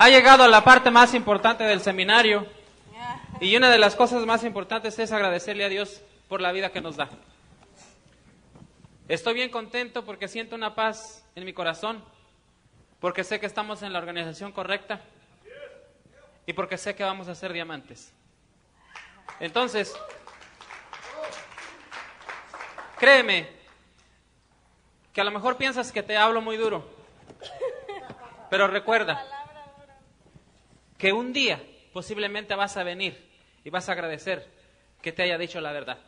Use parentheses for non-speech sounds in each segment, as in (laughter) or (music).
Ha llegado a la parte más importante del seminario y una de las cosas más importantes es agradecerle a Dios por la vida que nos da. Estoy bien contento porque siento una paz en mi corazón, porque sé que estamos en la organización correcta y porque sé que vamos a ser diamantes. Entonces, créeme que a lo mejor piensas que te hablo muy duro, pero recuerda que un día posiblemente vas a venir y vas a agradecer que te haya dicho la verdad.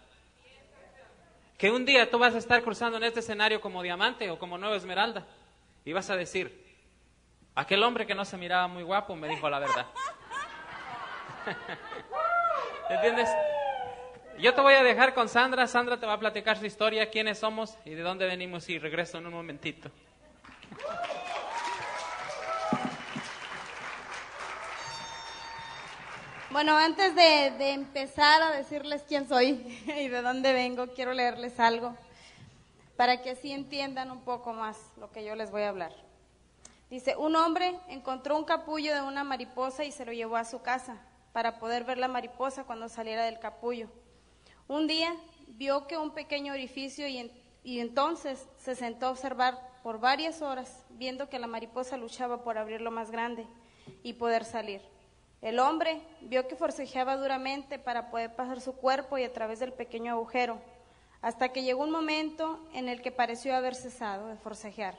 Que un día tú vas a estar cruzando en este escenario como diamante o como nueva esmeralda y vas a decir, aquel hombre que no se miraba muy guapo me dijo la verdad. (laughs) ¿Entiendes? Yo te voy a dejar con Sandra, Sandra te va a platicar su historia, quiénes somos y de dónde venimos y regreso en un momentito. Bueno, antes de, empezar a decirles quién soy (laughs) y de dónde vengo, quiero leerles algo para que así entiendan un poco más lo que yo les voy a hablar. Dice, un hombre encontró un capullo de una mariposa y se lo llevó a su casa para poder ver la mariposa cuando saliera del capullo. Un día vio que un pequeño orificio y entonces se sentó a observar por varias horas, viendo que la mariposa luchaba por abrirlo más grande y poder salir. El hombre vio que forcejeaba duramente para poder pasar su cuerpo y a través del pequeño agujero, hasta que llegó un momento en el que pareció haber cesado de forcejear,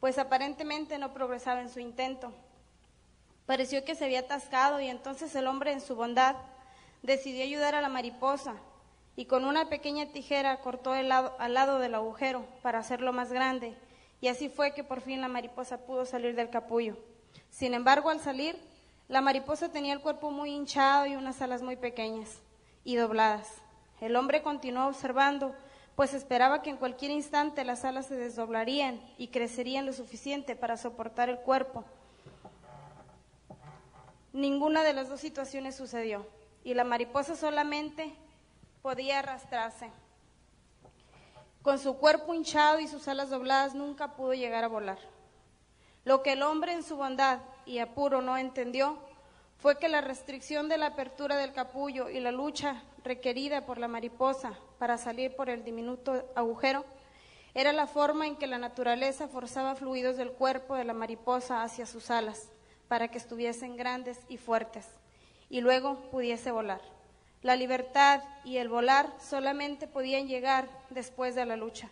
pues aparentemente no progresaba en su intento. Pareció que se había atascado y entonces el hombre en su bondad decidió ayudar a la mariposa y con una pequeña tijera cortó al lado del agujero para hacerlo más grande y así fue que por fin la mariposa pudo salir del capullo. Sin embargo, al salir, la mariposa tenía el cuerpo muy hinchado y unas alas muy pequeñas y dobladas. El hombre continuó observando, pues esperaba que en cualquier instante las alas se desdoblarían y crecerían lo suficiente para soportar el cuerpo. Ninguna de las dos situaciones sucedió y la mariposa solamente podía arrastrarse. Con su cuerpo hinchado y sus alas dobladas nunca pudo llegar a volar. Lo que el hombre en su bondad y apuro no entendió fue que la restricción de la apertura del capullo y la lucha requerida por la mariposa para salir por el diminuto agujero era la forma en que la naturaleza forzaba fluidos del cuerpo de la mariposa hacia sus alas para que estuviesen grandes y fuertes y luego pudiese volar. La libertad y el volar solamente podían llegar después de la lucha.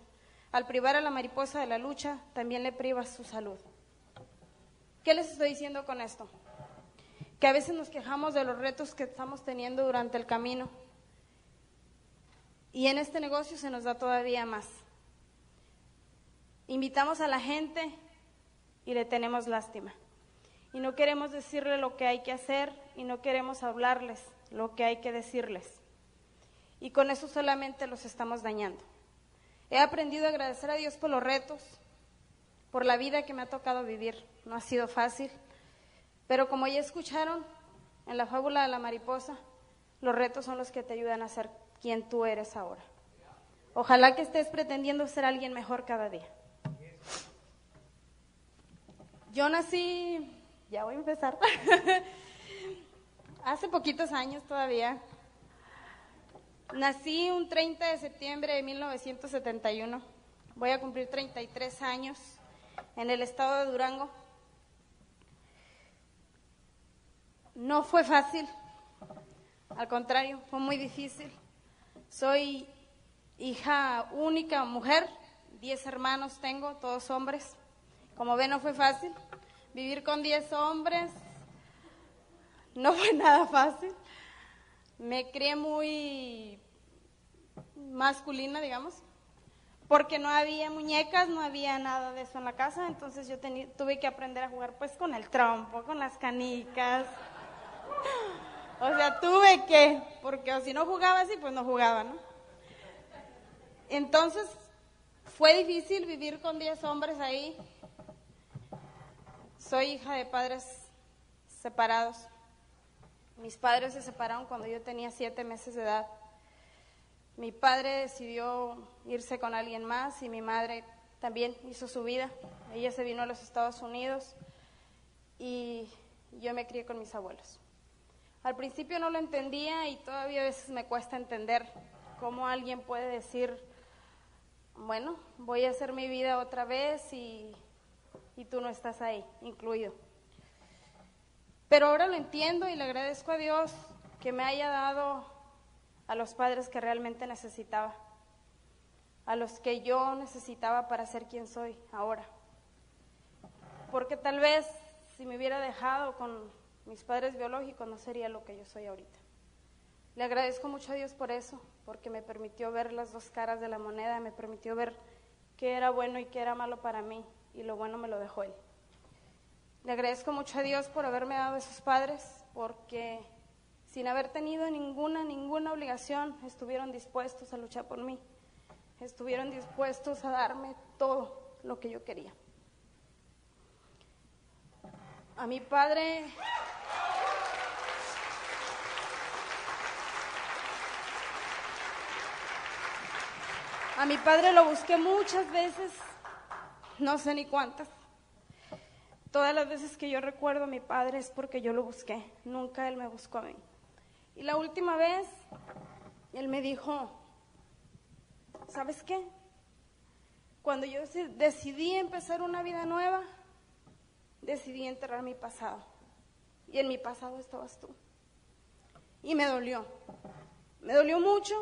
Al privar a la mariposa de la lucha, también le priva su salud. ¿Qué les estoy diciendo con esto? Que a veces nos quejamos de los retos que estamos teniendo durante el camino. Y en este negocio se nos da todavía más. Invitamos a la gente y le tenemos lástima. Y no queremos decirle lo que hay que hacer y no queremos hablarles lo que hay que decirles. Y con eso solamente los estamos dañando. He aprendido a agradecer a Dios por los retos, por la vida que me ha tocado vivir. No ha sido fácil, pero como ya escucharon en la fábula de la mariposa, los retos son los que te ayudan a ser quien tú eres ahora. Ojalá que estés pretendiendo ser alguien mejor cada día. Yo nací, ya voy a empezar, (laughs) hace poquitos años todavía. Nací un 30 de septiembre de 1971. Voy a cumplir 33 años en el estado de Durango. No fue fácil, al contrario, fue muy difícil. Soy hija única, mujer, diez hermanos tengo, todos hombres. Como ven, no fue fácil. Vivir con diez hombres no fue (laughs) nada fácil. me crié muy masculina, digamos, porque no había muñecas, no había nada de eso en la casa, entonces yo tuve que aprender a jugar pues con el trompo, con las canicas. O sea, tuve que, porque si no jugaba así, pues no jugaba, ¿no? Entonces, fue difícil vivir con 10 hombres ahí. Soy hija de padres separados. Mis padres se separaron cuando yo tenía siete meses de edad. Mi padre decidió irse con alguien más y mi madre también hizo su vida. Ella se vino a los Estados Unidos y yo me crié con mis abuelos. Al principio no lo entendía y todavía a veces me cuesta entender cómo alguien puede decir, bueno, voy a hacer mi vida otra vez y, y tú no estás ahí, incluido. Pero ahora lo entiendo y le agradezco a Dios que me haya dado a los padres que realmente necesitaba, a los que yo necesitaba para ser quien soy ahora. Porque tal vez si me hubiera dejado con mis padres biológicos no sería lo que yo soy ahorita. Le agradezco mucho a Dios por eso, porque me permitió ver las dos caras de la moneda, me permitió ver qué era bueno y qué era malo para mí, y lo bueno me lo dejó Él. Le agradezco mucho a Dios por haberme dado esos padres, porque sin haber tenido ninguna, ninguna obligación, estuvieron dispuestos a luchar por mí. Estuvieron dispuestos a darme todo lo que yo quería. A mi padre... A mi padre lo busqué muchas veces, no sé ni cuántas. Todas las veces que yo recuerdo a mi padre es porque yo lo busqué, nunca él me buscó a mí. Y la última vez, él me dijo, ¿sabes qué? Cuando yo decidí empezar una vida nueva, decidí enterrar mi pasado. Y en mi pasado estabas tú. Y me dolió. Me dolió mucho,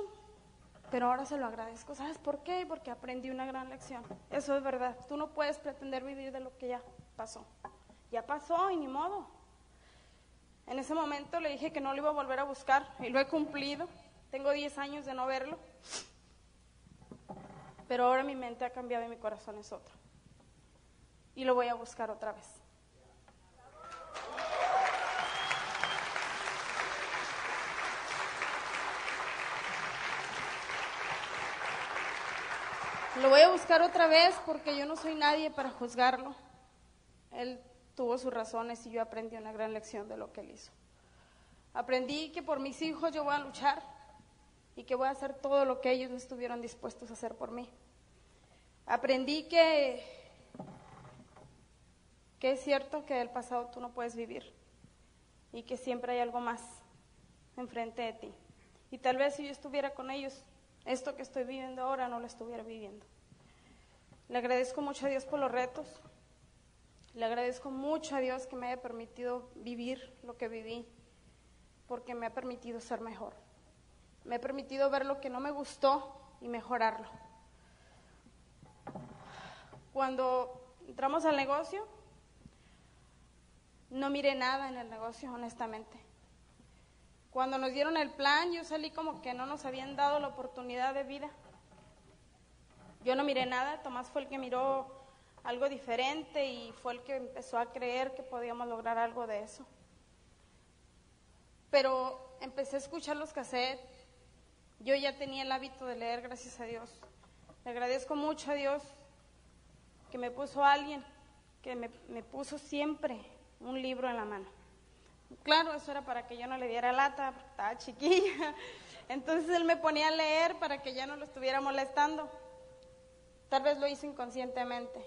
pero ahora se lo agradezco. ¿Sabes por qué? Porque aprendí una gran lección. Eso es verdad. Tú no puedes pretender vivir de lo que ya pasó. Ya pasó y ni modo. Ese momento le dije que no lo iba a volver a buscar y lo he cumplido. Tengo 10 años de no verlo. Pero ahora mi mente ha cambiado y mi corazón es otro. Y lo voy a buscar otra vez. Lo voy a buscar otra vez porque yo no soy nadie para juzgarlo. Tuvo sus razones y yo aprendí una gran lección de lo que él hizo. Aprendí que por mis hijos yo voy a luchar y que voy a hacer todo lo que ellos no estuvieron dispuestos a hacer por mí. Aprendí que, que es cierto que del pasado tú no puedes vivir y que siempre hay algo más enfrente de ti. Y tal vez si yo estuviera con ellos, esto que estoy viviendo ahora no lo estuviera viviendo. Le agradezco mucho a Dios por los retos, le agradezco mucho a Dios que me haya permitido vivir lo que viví, porque me ha permitido ser mejor. Me ha permitido ver lo que no me gustó y mejorarlo. Cuando entramos al negocio, no miré nada en el negocio, honestamente. Cuando nos dieron el plan, yo salí como que no nos habían dado la oportunidad de vida. Yo no miré nada, Tomás fue el que miró algo diferente y fue el que empezó a creer que podíamos lograr algo de eso. Pero empecé a escuchar los cassettes, yo ya tenía el hábito de leer, gracias a Dios. Le agradezco mucho a Dios que me puso a alguien, que me, me puso siempre un libro en la mano. Claro, eso era para que yo no le diera lata, porque estaba chiquilla. (laughs) Entonces él me ponía a leer para que ya no lo estuviera molestando. Tal vez lo hice inconscientemente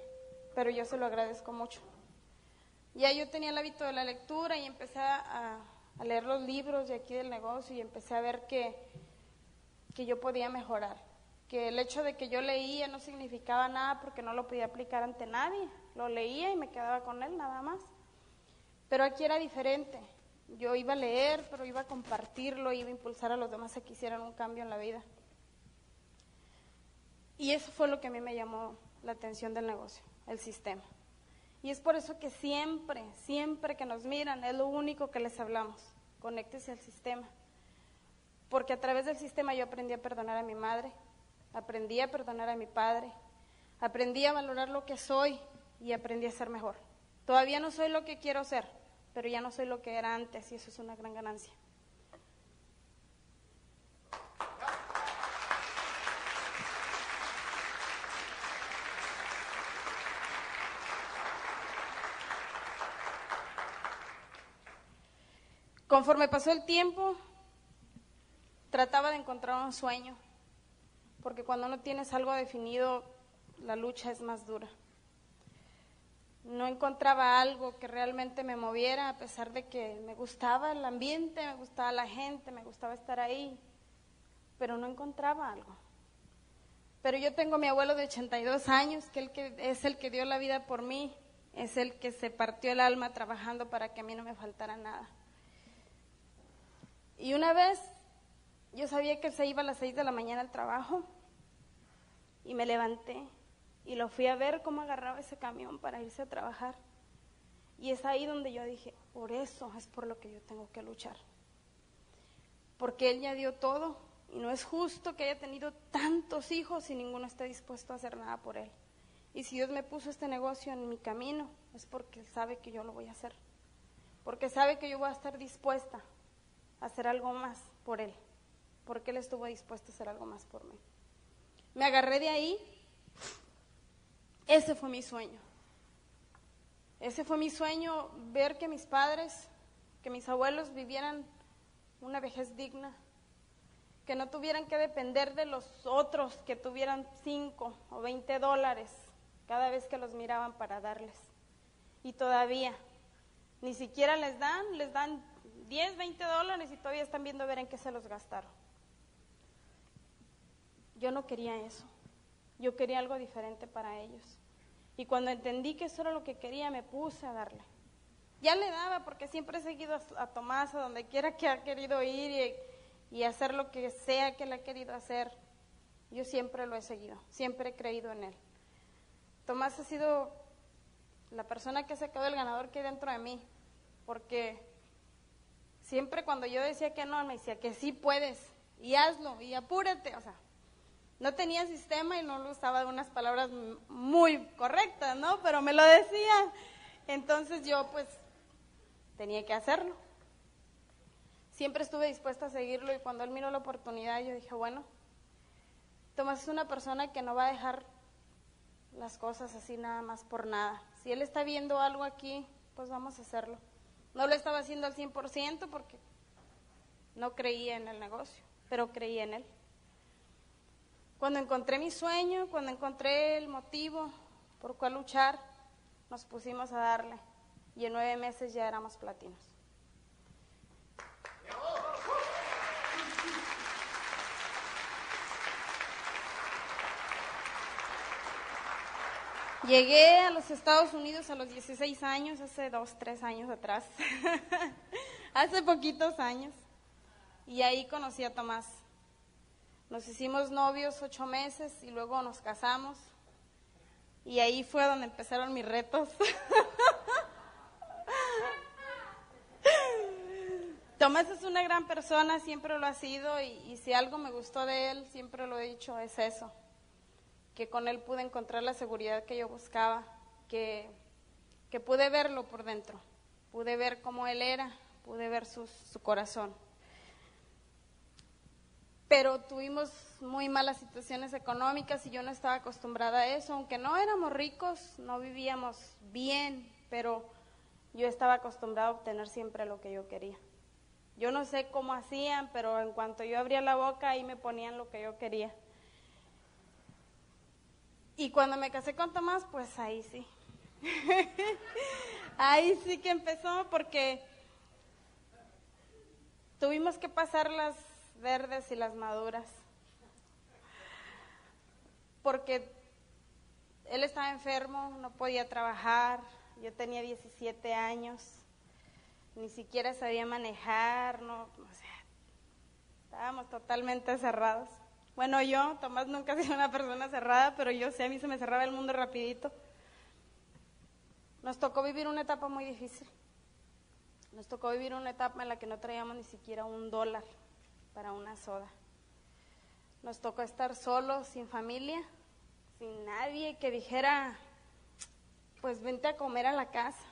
pero yo se lo agradezco mucho. Ya yo tenía el hábito de la lectura y empecé a, leer los libros de aquí del negocio y empecé a ver que, que yo podía mejorar, que el hecho de que yo leía no significaba nada porque no lo podía aplicar ante nadie, lo leía y me quedaba con él nada más. Pero aquí era diferente, yo iba a leer, pero iba a compartirlo, iba a impulsar a los demás a que hicieran un cambio en la vida. Y eso fue lo que a mí me llamó la atención del negocio el sistema. Y es por eso que siempre, siempre que nos miran, es lo único que les hablamos. Conéctese al sistema. porque a través del sistema yo aprendí a perdonar a mi madre, aprendí a perdonar a mi padre, aprendí a valorar lo que soy y aprendí a ser mejor. Todavía no soy lo que quiero ser, pero ya no soy lo que era antes y eso es una gran ganancia. Conforme pasó el tiempo, trataba de encontrar un sueño, porque cuando no tienes algo definido, la lucha es más dura. No encontraba algo que realmente me moviera, a pesar de que me gustaba el ambiente, me gustaba la gente, me gustaba estar ahí, pero no encontraba algo. Pero yo tengo a mi abuelo de 82 años, que, el que es el que dio la vida por mí, es el que se partió el alma trabajando para que a mí no me faltara nada. Y una vez yo sabía que él se iba a las seis de la mañana al trabajo y me levanté y lo fui a ver cómo agarraba ese camión para irse a trabajar. Y es ahí donde yo dije, por eso es por lo que yo tengo que luchar. Porque él ya dio todo y no es justo que haya tenido tantos hijos y ninguno esté dispuesto a hacer nada por él. Y si Dios me puso este negocio en mi camino, es porque sabe que yo lo voy a hacer. Porque sabe que yo voy a estar dispuesta hacer algo más por él, porque él estuvo dispuesto a hacer algo más por mí. Me agarré de ahí, ese fue mi sueño. Ese fue mi sueño, ver que mis padres, que mis abuelos vivieran una vejez digna, que no tuvieran que depender de los otros que tuvieran 5 o 20 dólares cada vez que los miraban para darles. Y todavía, ni siquiera les dan, les dan 10, 20 dólares y todavía están viendo a ver en qué se los gastaron. Yo no quería eso. Yo quería algo diferente para ellos. Y cuando entendí que eso era lo que quería, me puse a darle. Ya le daba porque siempre he seguido a, Tomás a donde quiera que ha querido ir y, y hacer lo que sea que él ha querido hacer. Yo siempre lo he seguido, siempre he creído en él. Tomás ha sido la persona que ha sacado el ganador que hay dentro de mí, porque siempre cuando yo decía que no, me decía que sí puedes y hazlo y apúrate, o sea, no tenía sistema y no lo usaba unas palabras muy correctas, ¿no? Pero me lo decía. Entonces yo pues tenía que hacerlo. Siempre estuve dispuesta a seguirlo y cuando él miró la oportunidad yo dije, bueno, Tomás es una persona que no va a dejar las cosas así nada más por nada. Si él está viendo algo aquí, pues vamos a hacerlo. No lo estaba haciendo al 100% porque no creía en el negocio, pero creía en él. Cuando encontré mi sueño, cuando encontré el motivo por cual luchar, nos pusimos a darle y en nueve meses ya éramos platinos. Llegué a los Estados Unidos a los 16 años, hace dos, tres años atrás, (laughs) hace poquitos años, y ahí conocí a Tomás. Nos hicimos novios ocho meses y luego nos casamos, y ahí fue donde empezaron mis retos. (laughs) Tomás es una gran persona, siempre lo ha sido, y, si algo me gustó de él, siempre lo he dicho, es eso que con él pude encontrar la seguridad que yo buscaba, que, que pude verlo por dentro, pude ver cómo él era, pude ver su, su corazón. Pero tuvimos muy malas situaciones económicas y yo no estaba acostumbrada a eso, aunque no éramos ricos, no vivíamos bien, pero yo estaba acostumbrada a obtener siempre lo que yo quería. Yo no sé cómo hacían, pero en cuanto yo abría la boca, ahí me ponían lo que yo quería. Y cuando me casé con Tomás, pues ahí sí. (laughs) ahí sí que empezó porque tuvimos que pasar las verdes y las maduras. Porque él estaba enfermo, no podía trabajar, yo tenía 17 años, ni siquiera sabía manejar, no, estábamos totalmente cerrados. Bueno, yo, Tomás nunca ha sido una persona cerrada, pero yo sé, a mí se me cerraba el mundo rapidito. Nos tocó vivir una etapa muy difícil. Nos tocó vivir una etapa en la que no traíamos ni siquiera un dólar para una soda. Nos tocó estar solos, sin familia, sin nadie que dijera, pues vente a comer a la casa.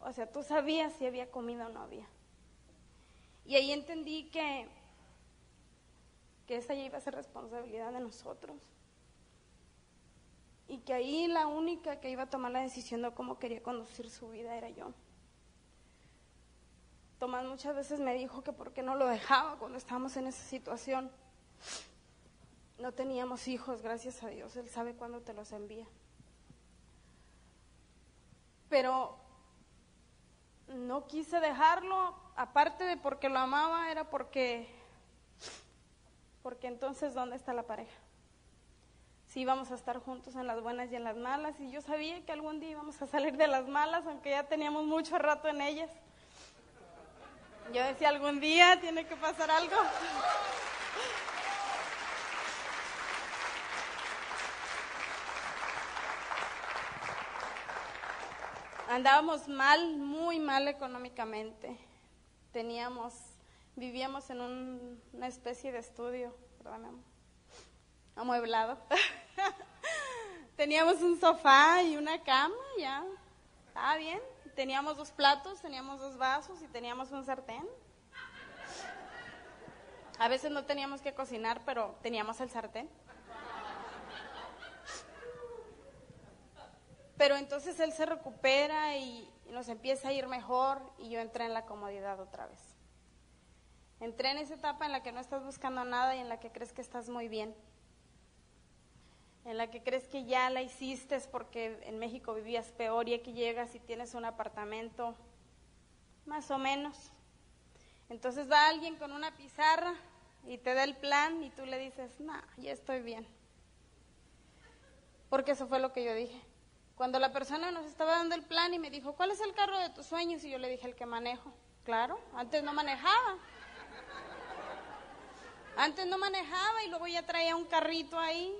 O sea, tú sabías si había comida o no había. Y ahí entendí que, que esa ya iba a ser responsabilidad de nosotros. Y que ahí la única que iba a tomar la decisión de cómo quería conducir su vida era yo. Tomás muchas veces me dijo que por qué no lo dejaba cuando estábamos en esa situación. No teníamos hijos, gracias a Dios. Él sabe cuándo te los envía. Pero no quise dejarlo, aparte de porque lo amaba, era porque, porque entonces, ¿dónde está la pareja? Si íbamos a estar juntos en las buenas y en las malas, y yo sabía que algún día íbamos a salir de las malas, aunque ya teníamos mucho rato en ellas. Yo decía, algún día tiene que pasar algo. Andábamos mal, muy mal económicamente. Teníamos, vivíamos en una especie de estudio, perdón, amueblado. (laughs) Teníamos un sofá y una cama, ya, estaba bien teníamos dos platos, teníamos dos vasos y teníamos un sartén. A veces no teníamos que cocinar, pero teníamos el sartén. Pero entonces él se recupera y nos empieza a ir mejor y yo entré en la comodidad otra vez. Entré en esa etapa en la que no estás buscando nada y en la que crees que estás muy bien en la que crees que ya la hiciste porque en México vivías peor y aquí llegas y tienes un apartamento, más o menos. Entonces va alguien con una pizarra y te da el plan y tú le dices, no, ya estoy bien. Porque eso fue lo que yo dije. Cuando la persona nos estaba dando el plan y me dijo, ¿cuál es el carro de tus sueños? Y yo le dije, el que manejo. Claro, antes no manejaba. Antes no manejaba y luego ya traía un carrito ahí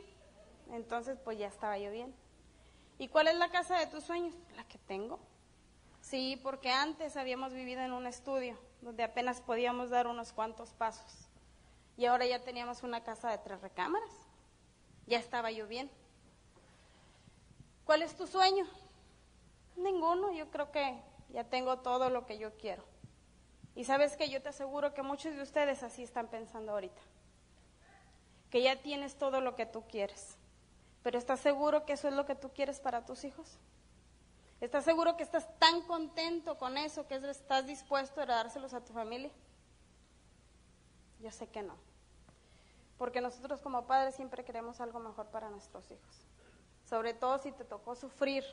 entonces, pues ya estaba yo bien. ¿Y cuál es la casa de tus sueños? La que tengo. Sí, porque antes habíamos vivido en un estudio donde apenas podíamos dar unos cuantos pasos. Y ahora ya teníamos una casa de tres recámaras. Ya estaba yo bien. ¿Cuál es tu sueño? Ninguno. Yo creo que ya tengo todo lo que yo quiero. Y sabes que yo te aseguro que muchos de ustedes así están pensando ahorita. Que ya tienes todo lo que tú quieres. Pero ¿estás seguro que eso es lo que tú quieres para tus hijos? ¿Estás seguro que estás tan contento con eso que estás dispuesto a dárselos a tu familia? Yo sé que no. Porque nosotros como padres siempre queremos algo mejor para nuestros hijos. Sobre todo si te tocó sufrir,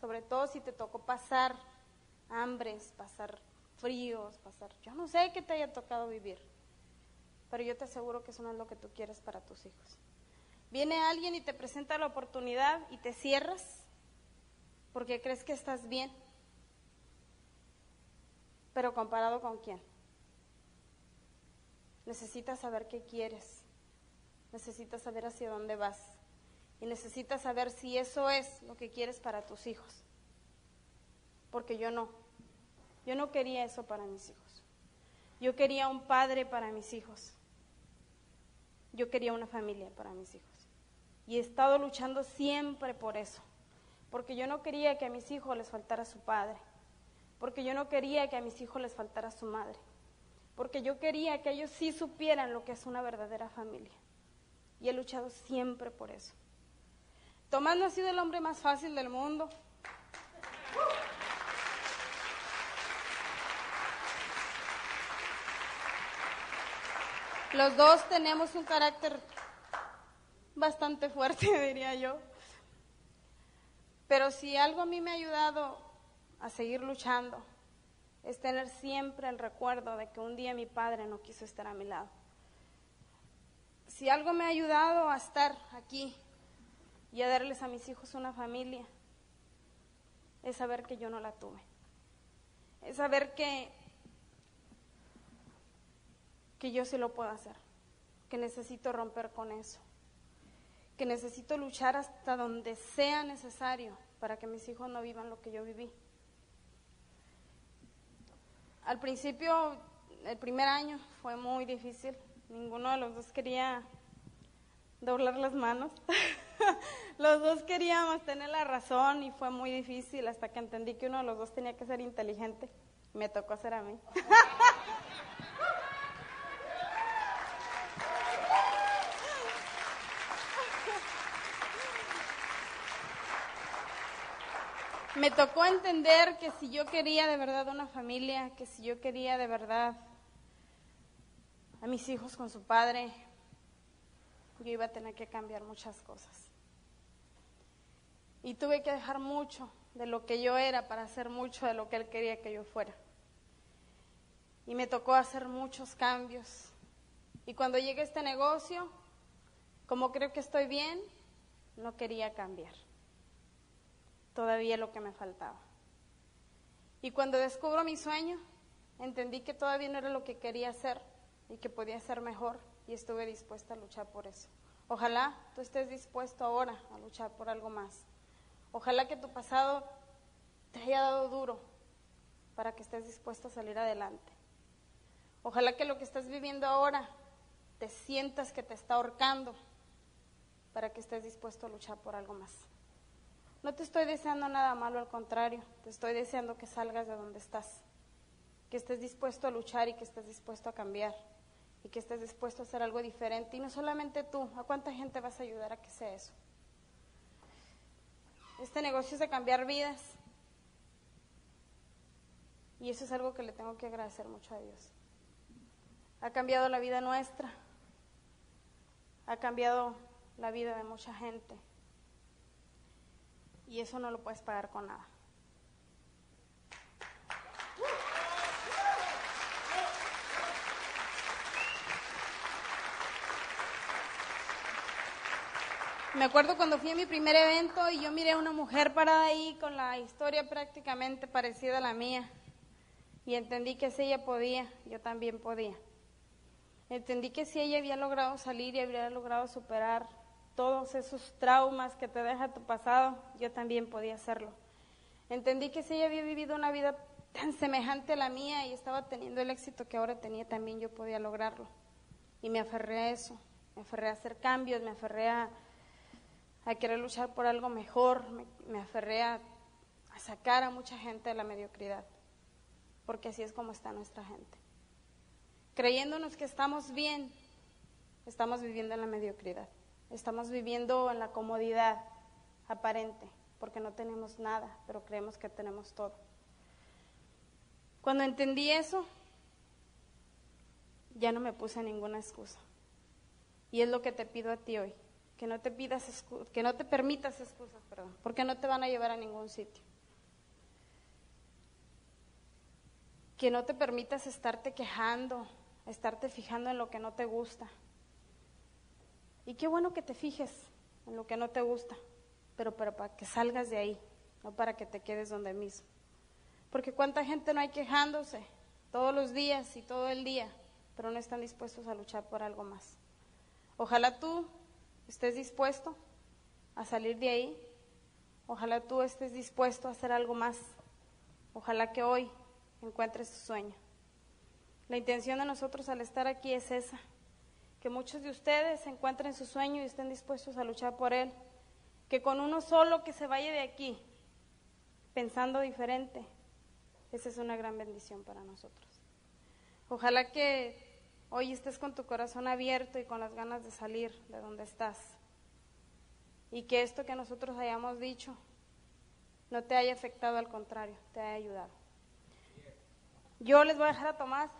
sobre todo si te tocó pasar hambres, pasar fríos, pasar... Yo no sé qué te haya tocado vivir, pero yo te aseguro que eso no es lo que tú quieres para tus hijos. Viene alguien y te presenta la oportunidad y te cierras porque crees que estás bien. Pero comparado con quién? Necesitas saber qué quieres. Necesitas saber hacia dónde vas. Y necesitas saber si eso es lo que quieres para tus hijos. Porque yo no. Yo no quería eso para mis hijos. Yo quería un padre para mis hijos. Yo quería una familia para mis hijos. Y he estado luchando siempre por eso. Porque yo no quería que a mis hijos les faltara su padre. Porque yo no quería que a mis hijos les faltara su madre. Porque yo quería que ellos sí supieran lo que es una verdadera familia. Y he luchado siempre por eso. Tomás no ha sido el hombre más fácil del mundo. Los dos tenemos un carácter bastante fuerte, (laughs) diría yo. Pero si algo a mí me ha ayudado a seguir luchando, es tener siempre el recuerdo de que un día mi padre no quiso estar a mi lado. Si algo me ha ayudado a estar aquí y a darles a mis hijos una familia, es saber que yo no la tuve. Es saber que, que yo sí lo puedo hacer, que necesito romper con eso que necesito luchar hasta donde sea necesario para que mis hijos no vivan lo que yo viví. Al principio el primer año fue muy difícil. Ninguno de los dos quería doblar las manos. (laughs) los dos queríamos tener la razón y fue muy difícil hasta que entendí que uno de los dos tenía que ser inteligente. Me tocó hacer a mí. (laughs) me tocó entender que si yo quería de verdad una familia, que si yo quería de verdad a mis hijos con su padre, yo iba a tener que cambiar muchas cosas. Y tuve que dejar mucho de lo que yo era para hacer mucho de lo que él quería que yo fuera. Y me tocó hacer muchos cambios. Y cuando llegué a este negocio, como creo que estoy bien, no quería cambiar todavía lo que me faltaba. Y cuando descubro mi sueño, entendí que todavía no era lo que quería hacer y que podía ser mejor y estuve dispuesta a luchar por eso. Ojalá tú estés dispuesto ahora a luchar por algo más. Ojalá que tu pasado te haya dado duro para que estés dispuesto a salir adelante. Ojalá que lo que estás viviendo ahora te sientas que te está ahorcando para que estés dispuesto a luchar por algo más. No te estoy deseando nada malo, al contrario, te estoy deseando que salgas de donde estás, que estés dispuesto a luchar y que estés dispuesto a cambiar y que estés dispuesto a hacer algo diferente. Y no solamente tú, ¿a cuánta gente vas a ayudar a que sea eso? Este negocio es de cambiar vidas. Y eso es algo que le tengo que agradecer mucho a Dios. Ha cambiado la vida nuestra. Ha cambiado la vida de mucha gente. Y eso no lo puedes pagar con nada. Me acuerdo cuando fui a mi primer evento y yo miré a una mujer parada ahí con la historia prácticamente parecida a la mía. Y entendí que si ella podía, yo también podía. Entendí que si ella había logrado salir y había logrado superar todos esos traumas que te deja tu pasado, yo también podía hacerlo. Entendí que si ella había vivido una vida tan semejante a la mía y estaba teniendo el éxito que ahora tenía, también yo podía lograrlo. Y me aferré a eso, me aferré a hacer cambios, me aferré a, querer luchar por algo mejor, me, aferré a, a sacar a mucha gente de la mediocridad, porque así es como está nuestra gente. Creyéndonos que estamos bien, estamos viviendo en la mediocridad. Estamos viviendo en la comodidad aparente, porque no tenemos nada, pero creemos que tenemos todo. Cuando entendí eso, ya no me puse ninguna excusa. Y es lo que te pido a ti hoy, que no te pidas que no te permitas excusas, perdón, porque no te van a llevar a ningún sitio. Que no te permitas estarte quejando, estarte fijando en lo que no te gusta. Y qué bueno que te fijes en lo que no te gusta, pero, para que salgas de ahí, no para que te quedes donde mismo. Porque cuánta gente no hay quejándose todos los días y todo el día, pero no están dispuestos a luchar por algo más. Ojalá tú estés dispuesto a salir de ahí. Ojalá tú estés dispuesto a hacer algo más. Ojalá que hoy encuentres tu sueño. La intención de nosotros al estar aquí es esa, que muchos de ustedes encuentren su sueño y estén dispuestos a luchar por él, que con uno solo que se vaya de aquí pensando diferente, esa es una gran bendición para nosotros. Ojalá que hoy estés con tu corazón abierto y con las ganas de salir de donde estás y que esto que nosotros hayamos dicho no te haya afectado, al contrario, te haya ayudado. Yo les voy a dejar a Tomás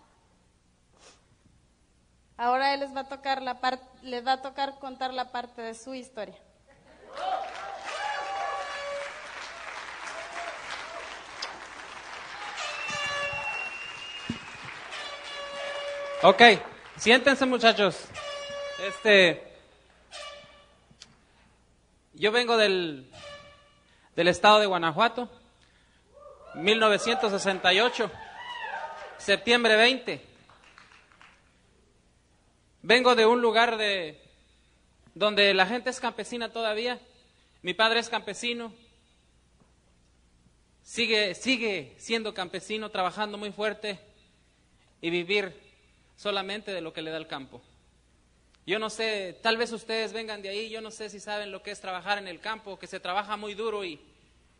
Ahora él les va a tocar la parte, les va a tocar contar la parte de su historia. Ok, siéntense muchachos. Este, yo vengo del, del estado de Guanajuato, 1968, septiembre 20. Vengo de un lugar de donde la gente es campesina todavía. Mi padre es campesino. Sigue, sigue siendo campesino, trabajando muy fuerte. y vivir solamente de lo que le da el campo. Yo no sé, tal vez ustedes vengan de ahí, yo no sé si saben lo que es trabajar en el campo, que se trabaja muy duro y,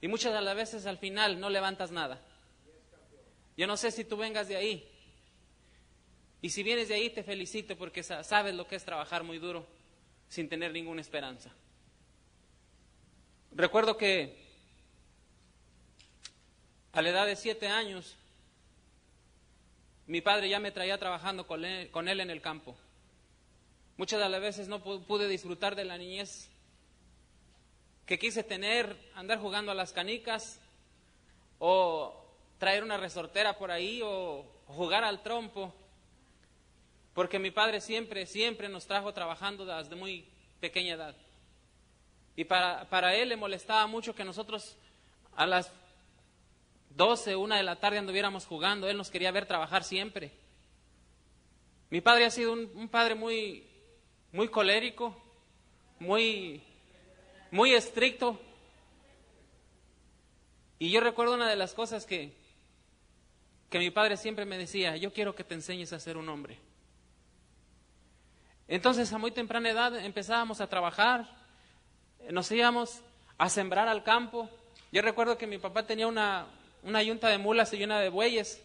y muchas de las veces al final no levantas nada. Yo no sé si tú vengas de ahí. Y si vienes de ahí te felicito porque sabes lo que es trabajar muy duro sin tener ninguna esperanza. Recuerdo que a la edad de siete años mi padre ya me traía trabajando con él, con él en el campo. Muchas de las veces no pude disfrutar de la niñez que quise tener, andar jugando a las canicas o traer una resortera por ahí o jugar al trompo, porque mi padre siempre, siempre nos trajo trabajando desde muy pequeña edad. Y para, para él le molestaba mucho que nosotros a las 12, una de la tarde anduviéramos jugando, él nos quería ver trabajar siempre. Mi padre ha sido un, padre muy, muy colérico, muy, muy estricto. Y yo recuerdo una de las cosas que, que mi padre siempre me decía, yo quiero que te enseñes a ser un hombre. Entonces a muy temprana edad empezábamos a trabajar, nos íbamos a sembrar al campo. Yo recuerdo que mi papá tenía una, una yunta de mulas y una de bueyes.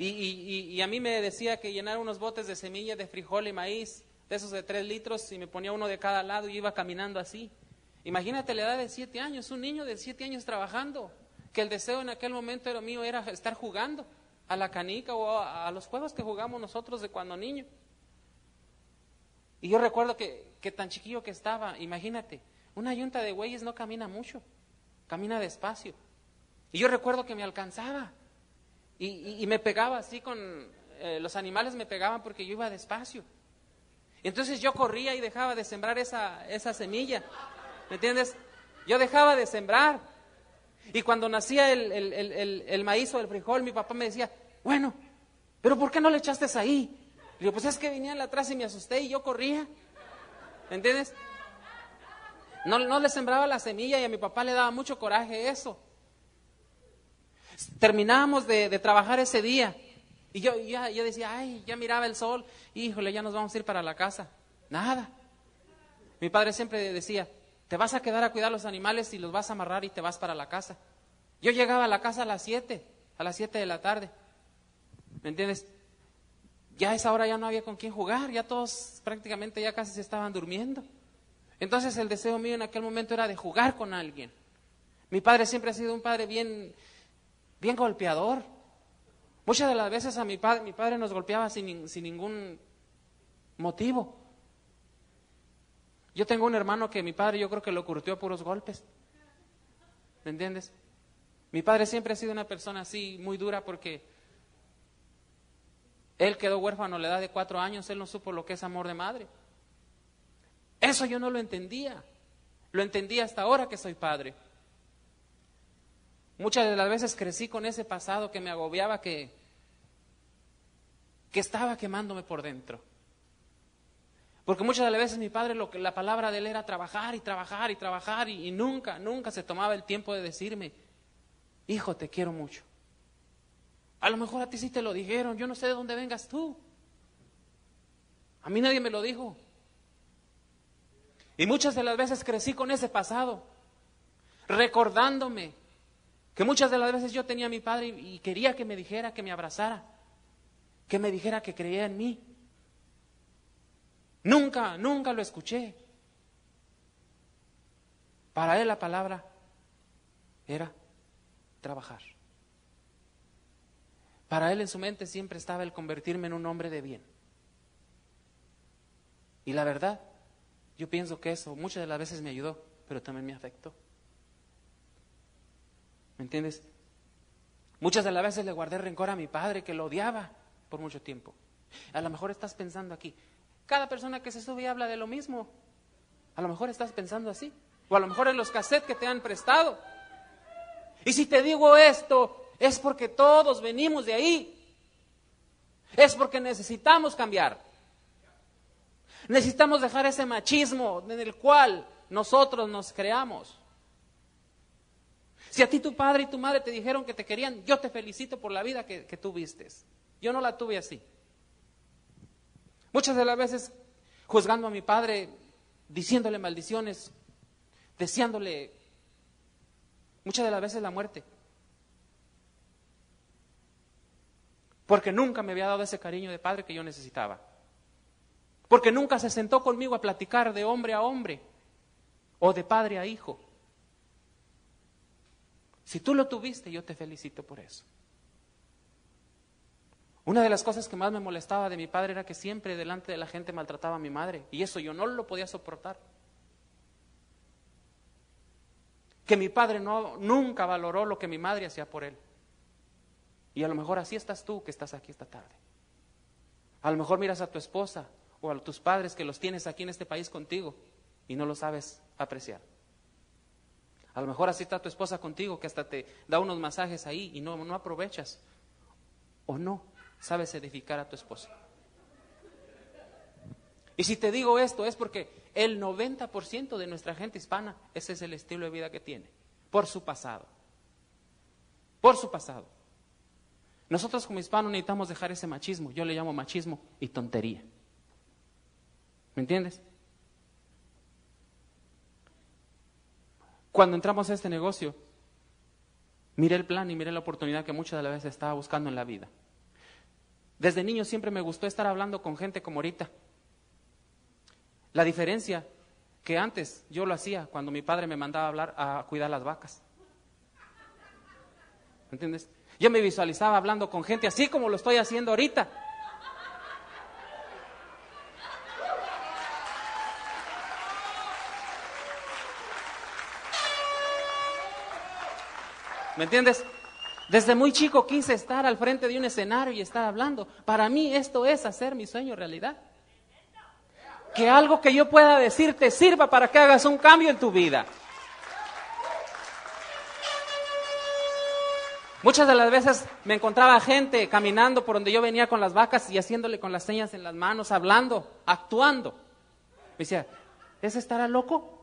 Y, a mí me decía que llenara unos botes de semillas de frijol y maíz, de esos de tres litros, y me ponía uno de cada lado y iba caminando así. Imagínate la edad de siete años, un niño de siete años trabajando, que el deseo en aquel momento era mío era estar jugando a la canica o a, los juegos que jugamos nosotros de cuando niño. Y yo recuerdo que, que tan chiquillo que estaba, imagínate, una yunta de bueyes no camina mucho, camina despacio. Y yo recuerdo que me alcanzaba y, me pegaba así con... Eh, los animales me pegaban porque yo iba despacio. Entonces yo corría y dejaba de sembrar esa, esa semilla. ¿Me entiendes? Yo dejaba de sembrar. Y cuando nacía el, el, el, maíz o el frijol, mi papá me decía, bueno, pero ¿por qué no le echaste ahí? Le digo, pues es que venían atrás y me asusté y yo corría. ¿Me entiendes? No, no le sembraba la semilla y a mi papá le daba mucho coraje eso. Terminábamos de, trabajar ese día y yo, ya, yo decía, ay, ya miraba el sol, híjole, ya nos vamos a ir para la casa. Nada. Mi padre siempre decía, te vas a quedar a cuidar los animales y los vas a amarrar y te vas para la casa. Yo llegaba a la casa a las 7, a las 7 de la tarde. ¿Me entiendes? Ya a esa hora ya no había con quién jugar, ya todos prácticamente ya casi se estaban durmiendo. Entonces el deseo mío en aquel momento era de jugar con alguien. Mi padre siempre ha sido un padre bien, bien golpeador. Muchas de las veces a mi padre, mi padre nos golpeaba sin, sin ningún motivo. Yo tengo un hermano que mi padre yo creo que lo curtió a puros golpes. ¿Me entiendes? Mi padre siempre ha sido una persona así, muy dura, porque él quedó huérfano a la edad de cuatro años, él no supo lo que es amor de madre. Eso yo no lo entendía. Lo entendí hasta ahora que soy padre. Muchas de las veces crecí con ese pasado que me agobiaba, que, que estaba quemándome por dentro. Porque muchas de las veces mi padre, lo que, la palabra de él era trabajar y trabajar y trabajar y, y nunca, nunca se tomaba el tiempo de decirme, hijo, te quiero mucho. A lo mejor a ti sí te lo dijeron, yo no sé de dónde vengas tú. A mí nadie me lo dijo. Y muchas de las veces crecí con ese pasado, recordándome que muchas de las veces yo tenía a mi padre y quería que me dijera, que me abrazara, que me dijera que creía en mí. Nunca, nunca lo escuché. Para él la palabra era trabajar. Para él en su mente siempre estaba el convertirme en un hombre de bien. Y la verdad, yo pienso que eso muchas de las veces me ayudó, pero también me afectó. ¿Me entiendes? Muchas de las veces le guardé rencor a mi padre que lo odiaba por mucho tiempo. A lo mejor estás pensando aquí, cada persona que se sube habla de lo mismo. A lo mejor estás pensando así. O a lo mejor en los cassettes que te han prestado. Y si te digo esto, es porque todos venimos de ahí. Es porque necesitamos cambiar. Necesitamos dejar ese machismo en el cual nosotros nos creamos. Si a ti tu padre y tu madre te dijeron que te querían, yo te felicito por la vida que, que tú vistes. Yo no la tuve así. Muchas de las veces juzgando a mi padre, diciéndole maldiciones, deseándole muchas de las veces la muerte. Porque nunca me había dado ese cariño de padre que yo necesitaba. Porque nunca se sentó conmigo a platicar de hombre a hombre o de padre a hijo. Si tú lo tuviste, yo te felicito por eso. Una de las cosas que más me molestaba de mi padre era que siempre delante de la gente maltrataba a mi madre. Y eso yo no lo podía soportar. Que mi padre no, nunca valoró lo que mi madre hacía por él. Y a lo mejor así estás tú que estás aquí esta tarde. A lo mejor miras a tu esposa o a tus padres que los tienes aquí en este país contigo y no lo sabes apreciar. A lo mejor así está tu esposa contigo que hasta te da unos masajes ahí y no, no aprovechas. O no sabes edificar a tu esposa. Y si te digo esto es porque el 90% de nuestra gente hispana, ese es el estilo de vida que tiene, por su pasado. Por su pasado. Nosotros como hispanos necesitamos dejar ese machismo, yo le llamo machismo y tontería. ¿Me entiendes? Cuando entramos a este negocio, miré el plan y miré la oportunidad que muchas de las veces estaba buscando en la vida. Desde niño siempre me gustó estar hablando con gente como ahorita. La diferencia que antes yo lo hacía cuando mi padre me mandaba a hablar a cuidar las vacas. ¿Me entiendes? Yo me visualizaba hablando con gente así como lo estoy haciendo ahorita. ¿Me entiendes? Desde muy chico quise estar al frente de un escenario y estar hablando. Para mí esto es hacer mi sueño realidad. Que algo que yo pueda decirte sirva para que hagas un cambio en tu vida. Muchas de las veces me encontraba gente caminando por donde yo venía con las vacas y haciéndole con las señas en las manos, hablando, actuando. Me decía, ¿ese estará loco?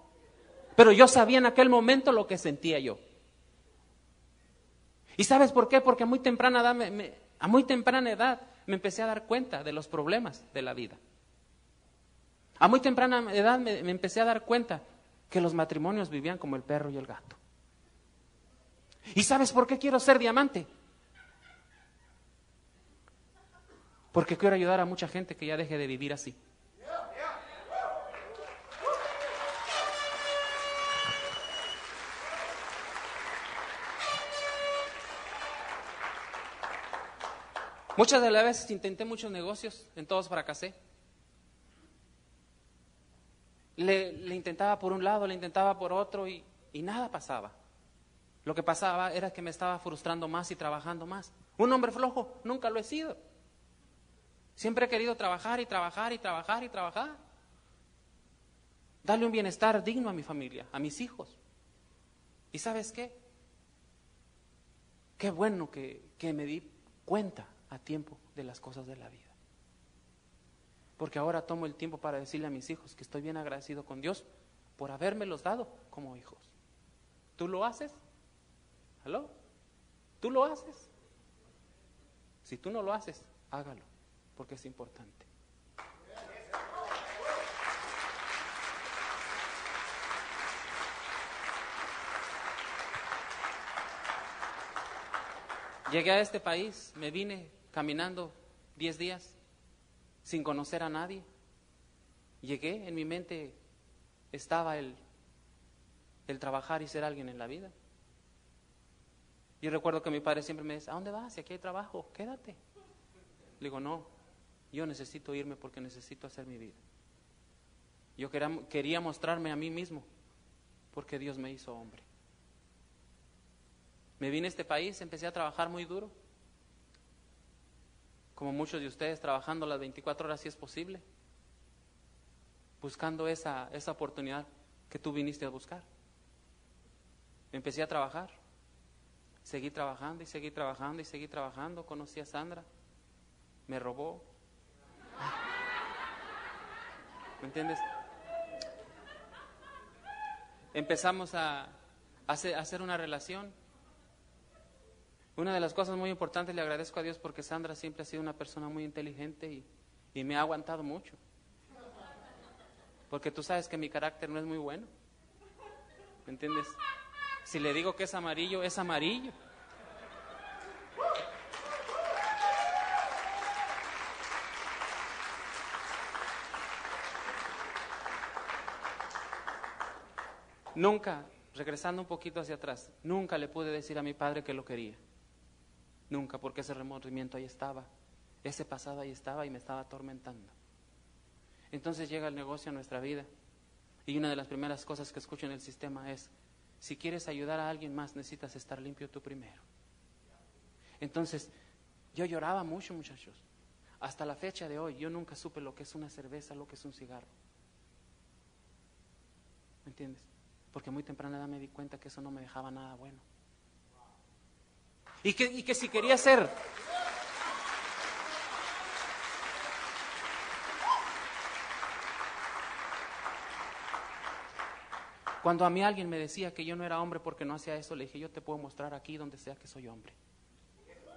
Pero yo sabía en aquel momento lo que sentía yo. ¿Y sabes por qué? Porque a muy temprana edad me, a muy temprana edad me empecé a dar cuenta de los problemas de la vida. A muy temprana edad me, me empecé a dar cuenta que los matrimonios vivían como el perro y el gato. ¿Y sabes por qué quiero ser diamante? Porque quiero ayudar a mucha gente que ya deje de vivir así. Muchas de las veces intenté muchos negocios, en todos fracasé. Le, intentaba por un lado, le intentaba por otro y, y nada pasaba. Lo que pasaba era que me estaba frustrando más y trabajando más. Un hombre flojo nunca lo he sido. Siempre he querido trabajar y trabajar y trabajar y trabajar. Darle un bienestar digno a mi familia, a mis hijos. ¿Y sabes qué? Qué bueno que, me di cuenta a tiempo de las cosas de la vida. Porque ahora tomo el tiempo para decirle a mis hijos que estoy bien agradecido con Dios por habérmelos dado como hijos. ¿Tú lo haces? ¿Tú lo haces? Si tú no lo haces, hágalo, porque es importante. Llegué a este país, me vine caminando 10 días sin conocer a nadie. Llegué, en mi mente estaba el trabajar y ser alguien en la vida. Yo recuerdo que mi padre siempre me dice, ¿a dónde vas? Si aquí hay trabajo, quédate. Le digo, no, yo necesito irme porque necesito hacer mi vida. Yo quería, mostrarme a mí mismo porque Dios me hizo hombre. Me vine a este país, empecé a trabajar muy duro como muchos de ustedes, trabajando las 24 horas si es posible, buscando esa, esa oportunidad que tú viniste a buscar. Empecé a trabajar, seguí trabajando y seguí trabajando y seguí trabajando, conocí a Sandra, me robó. ¿Me entiendes? Empezamos a, hacer una relación Una de las cosas muy importantes, le agradezco a Dios porque Sandra siempre ha sido una persona muy inteligente y, y me ha aguantado mucho. Porque tú sabes que mi carácter no es muy bueno. ¿Me entiendes? Si le digo que es amarillo, es amarillo. Nunca, regresando un poquito hacia atrás, nunca le pude decir a mi padre que lo quería. Nunca, porque ese remordimiento ahí estaba, ese pasado ahí estaba y me estaba atormentando. Entonces llega el negocio a nuestra vida y una de las primeras cosas que escucho en el sistema es, si quieres ayudar a alguien más, necesitas estar limpio tú primero. Entonces, yo lloraba mucho, muchachos. Hasta la fecha de hoy, yo nunca supe lo que es una cerveza, lo que es un cigarro. ¿Me entiendes? Porque muy temprana edad me di cuenta que eso no me dejaba nada bueno. Y que, y que si quería ser Cuando a mí alguien me decía que yo no era hombre porque no hacía eso, le dije, yo te puedo mostrar aquí donde sea que soy hombre.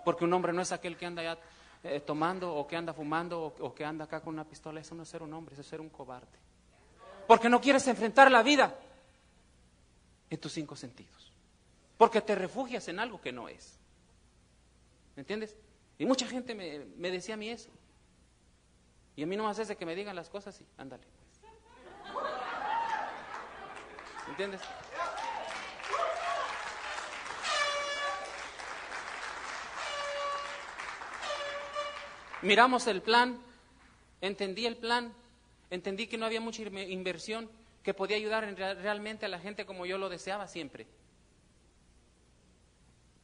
Porque un hombre no es aquel que anda ya eh, tomando o que anda fumando o, que anda acá con una pistola. Eso no es ser un hombre, eso es ser un cobarde. Porque no quieres enfrentar la vida en tus cinco sentidos. Porque te refugias en algo que no es. ¿Me entiendes? Y mucha gente me, me decía a mí eso. Y a mí no es de que me digan las cosas y ándale. ¿Entiendes? Miramos el plan, entendí el plan, entendí que no había mucha inversión, que podía ayudar realmente a la gente como yo lo deseaba siempre.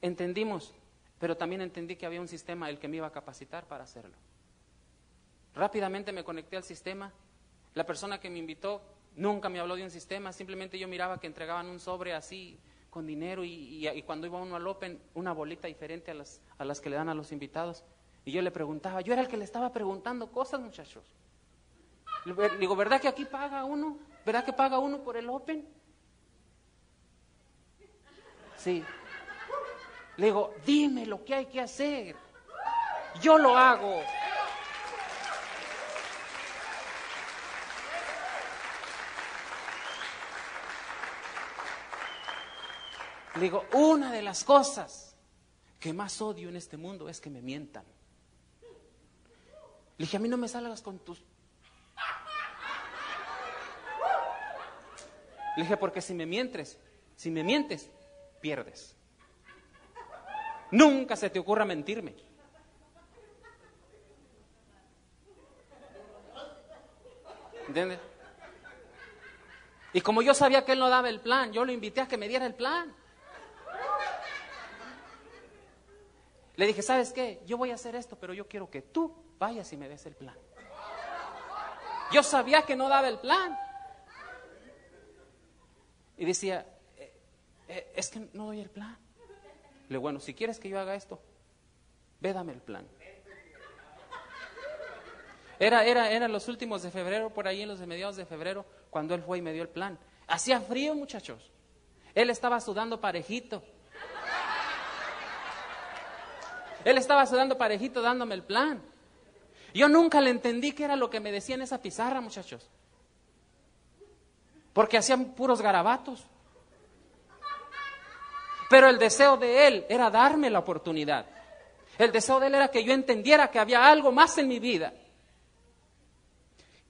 Entendimos, pero también entendí que había un sistema el que me iba a capacitar para hacerlo. Rápidamente me conecté al sistema. La persona que me invitó Nunca me habló de un sistema, simplemente yo miraba que entregaban un sobre así con dinero y, y, cuando iba uno al Open, una bolita diferente a las, a las que le dan a los invitados. Y yo le preguntaba, yo era el que le estaba preguntando cosas, muchachos. Le digo, ¿verdad que aquí paga uno? ¿Verdad que paga uno por el Open? Sí. Le digo, dime lo que hay que hacer. Yo lo hago. Le digo, una de las cosas que más odio en este mundo es que me mientan. Le dije, a mí no me salgas con tus... Le dije, porque si me mientes, si me mientes, pierdes. Nunca se te ocurra mentirme. ¿Entiendes? Y como yo sabía que él no daba el plan, yo lo invité a que me diera el plan. Le dije, ¿sabes qué? Yo voy a hacer esto, pero yo quiero que tú vayas y me des el plan. Yo sabía que no daba el plan. Y decía, eh, eh, es que no doy el plan. Le digo, bueno, si quieres que yo haga esto, ve, dame el plan. Era, era, era los últimos de febrero, por ahí en los de mediados de febrero, cuando él fue y me dio el plan. Hacía frío, muchachos. Él estaba sudando parejito. Él estaba sudando parejito dándome el plan. Yo nunca le entendí qué era lo que me decía en esa pizarra, muchachos. Porque hacían puros garabatos. Pero el deseo de él era darme la oportunidad. El deseo de él era que yo entendiera que había algo más en mi vida.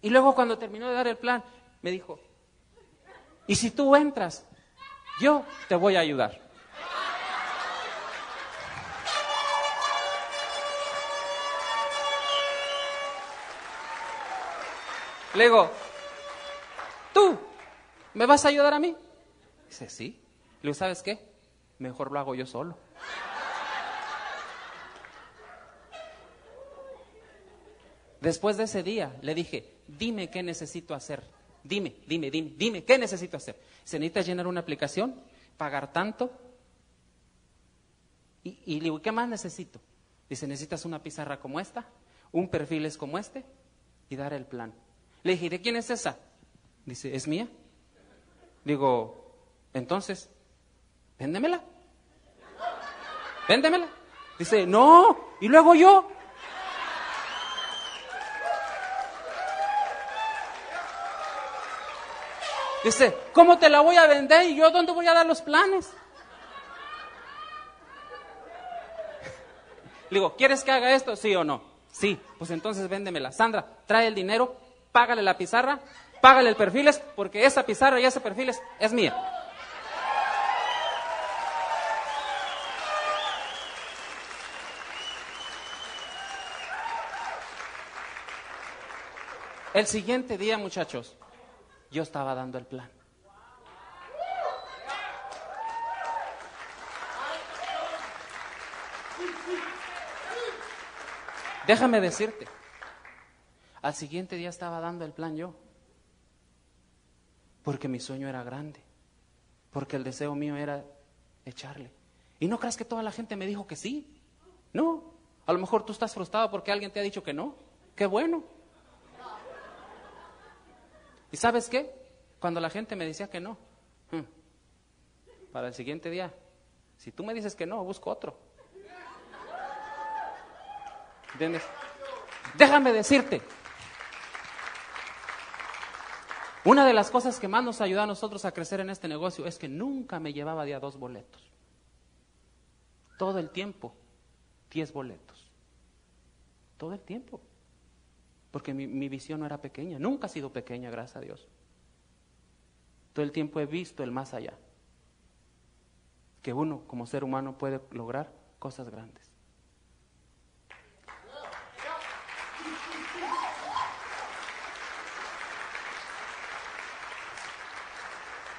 Y luego cuando terminó de dar el plan, me dijo, y si tú entras, yo te voy a ayudar. Le digo, ¿tú me vas a ayudar a mí? Dice, sí. Le digo, ¿sabes qué? Mejor lo hago yo solo. Después de ese día le dije, dime qué necesito hacer. Dime, dime, dime, dime, ¿qué necesito hacer? ¿Se necesita llenar una aplicación? ¿Pagar tanto? Y, y le digo, ¿qué más necesito? Dice, necesitas una pizarra como esta, un perfil es como este y dar el plan. Le dije, ¿de quién es esa? Dice, ¿es mía? Digo, entonces, véndemela. véndemela. Dice, no, y luego yo. Dice, ¿cómo te la voy a vender y yo dónde voy a dar los planes? Digo, ¿quieres que haga esto? Sí o no. Sí, pues entonces véndemela. Sandra, trae el dinero, págale la pizarra, págale el perfiles, porque esa pizarra y ese perfiles es mía. El siguiente día, muchachos, yo estaba dando el plan. Déjame decirte, al siguiente día estaba dando el plan yo, porque mi sueño era grande, porque el deseo mío era echarle. Y no creas que toda la gente me dijo que sí, no, a lo mejor tú estás frustrado porque alguien te ha dicho que no, qué bueno. ¿Y sabes qué? Cuando la gente me decía que no, hmm, para el siguiente día, si tú me dices que no, busco otro. Déjame decirte, una de las cosas que más nos ayuda a nosotros a crecer en este negocio es que nunca me llevaba de a dos boletos. Todo el tiempo, diez boletos. Todo el tiempo. Porque mi, mi visión no era pequeña, nunca ha sido pequeña, gracias a Dios. Todo el tiempo he visto el más allá. Que uno como ser humano puede lograr cosas grandes.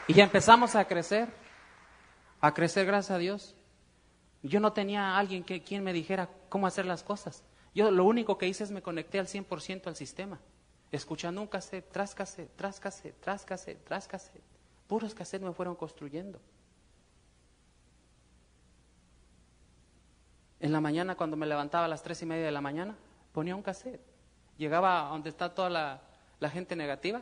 Y ya empezamos a crecer, a crecer gracias a Dios. Yo no tenía a alguien que quien me dijera cómo hacer las cosas. Yo lo único que hice es me conecté al 100% al sistema, escuchando un cassette, tras cassette, tras cassette, tras cassette, tras cassette. Puros cassettes me fueron construyendo. En la mañana, cuando me levantaba a las tres y media de la mañana, ponía un cassette. Llegaba a donde está toda la, la gente negativa,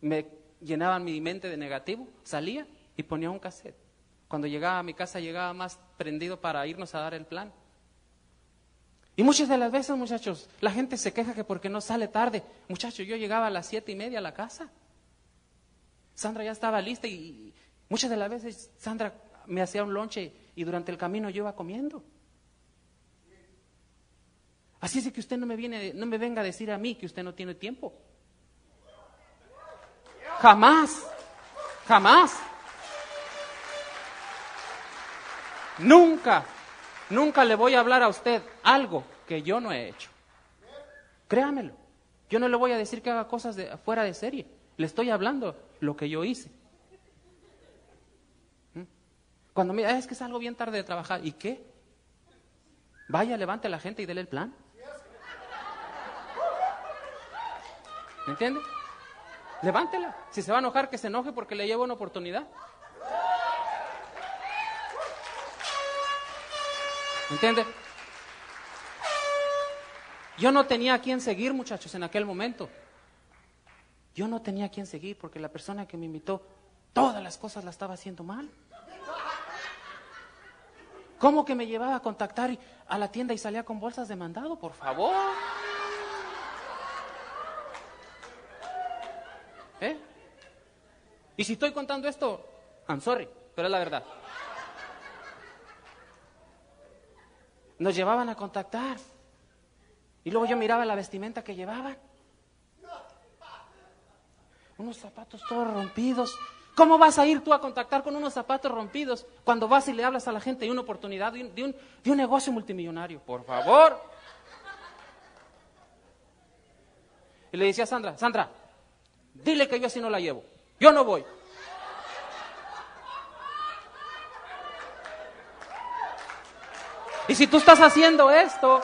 me llenaban mi mente de negativo, salía y ponía un cassette. Cuando llegaba a mi casa llegaba más prendido para irnos a dar el plan. Y muchas de las veces, muchachos, la gente se queja que porque no sale tarde. Muchachos, yo llegaba a las siete y media a la casa. Sandra ya estaba lista y muchas de las veces Sandra me hacía un lonche y durante el camino yo iba comiendo. Así es que usted no me viene, no me venga a decir a mí que usted no tiene tiempo. Jamás, jamás. Nunca, nunca le voy a hablar a usted algo que yo no he hecho. Créamelo. Yo no le voy a decir que haga cosas fuera de serie. Le estoy hablando lo que yo hice. ¿Mm? Cuando me es que salgo bien tarde de trabajar, ¿y qué? Vaya, levante a la gente y dele el plan. ¿Me entiende? Levántela. Si se va a enojar, que se enoje porque le llevo una oportunidad. ¿Entiende? Yo no tenía a quién seguir, muchachos, en aquel momento. Yo no tenía a quién seguir porque la persona que me invitó, todas las cosas la estaba haciendo mal. ¿Cómo que me llevaba a contactar a la tienda y salía con bolsas de mandado? Por favor. ¿Eh? Y si estoy contando esto, I'm sorry, pero es la verdad. Nos llevaban a contactar. Y luego yo miraba la vestimenta que llevaban. Unos zapatos todos rompidos. ¿Cómo vas a ir tú a contactar con unos zapatos rompidos cuando vas y le hablas a la gente de una oportunidad, de un, negocio multimillonario? Por favor. Y le decía a Sandra, Sandra, dile que yo así no la llevo. Yo no voy. Y si tú estás haciendo esto,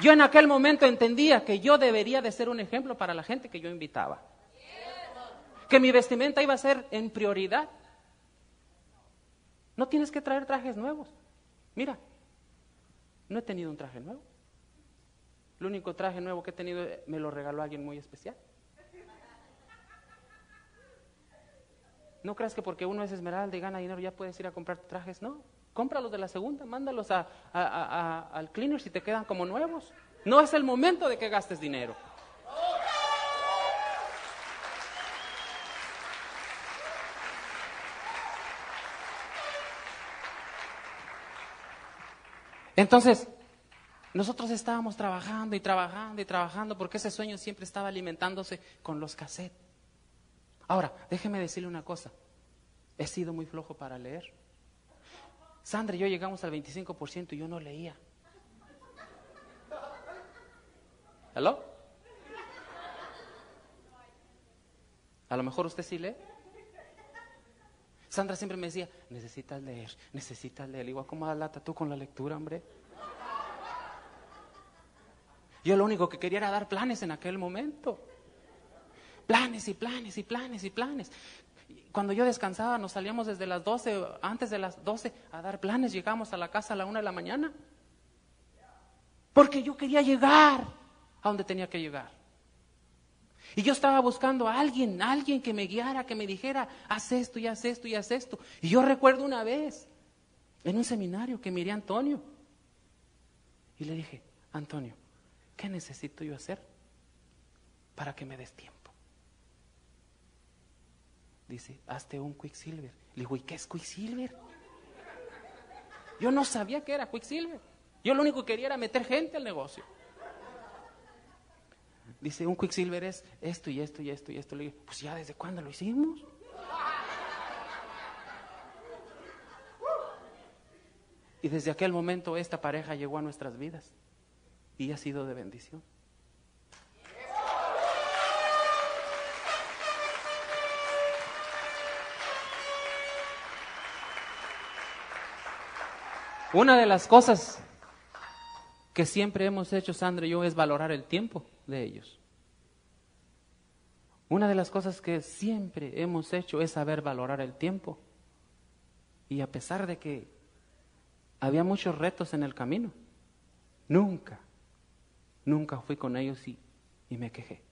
yo en aquel momento entendía que yo debería de ser un ejemplo para la gente que yo invitaba. Que mi vestimenta iba a ser en prioridad. No tienes que traer trajes nuevos. Mira, no he tenido un traje nuevo. El único traje nuevo que he tenido me lo regaló alguien muy especial. No creas que porque uno es esmeralda y gana dinero ya puedes ir a comprar trajes. No, cómpralos de la segunda, mándalos al cleaner si te quedan como nuevos. No es el momento de que gastes dinero. Entonces, nosotros estábamos trabajando y trabajando y trabajando porque ese sueño siempre estaba alimentándose con los cassettes. Ahora, déjeme decirle una cosa. He sido muy flojo para leer. Sandra y yo llegamos al 25% y yo no leía. ¿Aló? A lo mejor usted sí lee. Sandra siempre me decía, necesitas leer, necesitas leer. Igual, ¿cómo lata tú con la lectura, hombre? Yo lo único que quería era dar planes en aquel momento. Planes y planes y planes y planes. Cuando yo descansaba, nos salíamos desde las 12, antes de las 12, a dar planes. Llegamos a la casa a la una de la mañana. Porque yo quería llegar a donde tenía que llegar. Y yo estaba buscando a alguien, alguien que me guiara, que me dijera, haz esto y haz esto y haz esto. Y yo recuerdo una vez, en un seminario, que miré a Antonio. Y le dije, Antonio, ¿qué necesito yo hacer para que me des tiempo? Dice, hazte un Quicksilver. Le digo, ¿y qué es Quicksilver? Yo no sabía que era Quicksilver. Yo lo único que quería era meter gente al negocio. Dice, un Quicksilver es esto y esto y esto y esto. Le digo, pues ya desde cuándo lo hicimos. Y desde aquel momento esta pareja llegó a nuestras vidas y ha sido de bendición. Una de las cosas que siempre hemos hecho, Sandra y yo, es valorar el tiempo de ellos. Una de las cosas que siempre hemos hecho es saber valorar el tiempo. Y a pesar de que había muchos retos en el camino, nunca, nunca fui con ellos y, y me quejé.